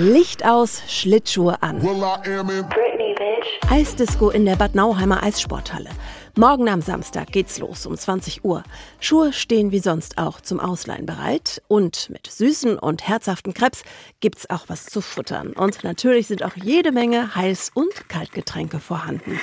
Licht aus, Schlittschuhe an. Eisdisco in der Bad Nauheimer Eissporthalle. Morgen am Samstag geht's los um 20 Uhr. Schuhe stehen wie sonst auch zum Ausleihen bereit. Und mit süßen und herzhaften Krebs gibt's auch was zu futtern. Und natürlich sind auch jede Menge Heiß- und Kaltgetränke vorhanden.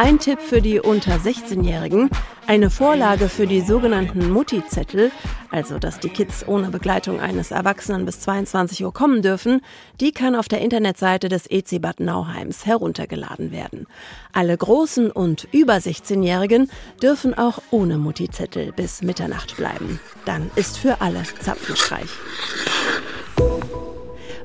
Ein Tipp für die unter 16-Jährigen, eine Vorlage für die sogenannten Mutti-Zettel, also dass die Kids ohne Begleitung eines Erwachsenen bis 22 Uhr kommen dürfen, die kann auf der Internetseite des EC Bad Nauheims heruntergeladen werden. Alle großen und über 16-Jährigen dürfen auch ohne Mutti-Zettel bis Mitternacht bleiben. Dann ist für alle Zapfenstreich.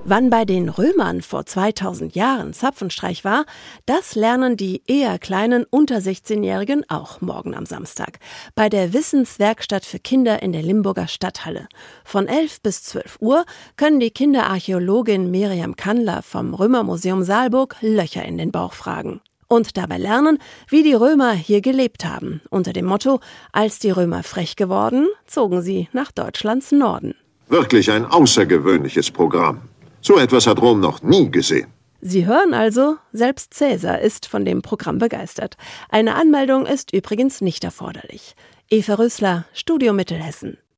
Wann bei den Römern vor 2000 Jahren Zapfenstreich war, das lernen die eher kleinen unter 16-Jährigen auch morgen am Samstag bei der Wissenswerkstatt für Kinder in der Limburger Stadthalle. Von 11 bis 12 Uhr können die Kinderarchäologin Miriam Kandler vom Römermuseum Saalburg Löcher in den Bauch fragen und dabei lernen, wie die Römer hier gelebt haben, unter dem Motto, als die Römer frech geworden, zogen sie nach Deutschlands Norden. Wirklich ein außergewöhnliches Programm. So etwas hat Rom noch nie gesehen. Sie hören also, selbst Cäsar ist von dem Programm begeistert. Eine Anmeldung ist übrigens nicht erforderlich. Eva Rösler, Studio Mittelhessen.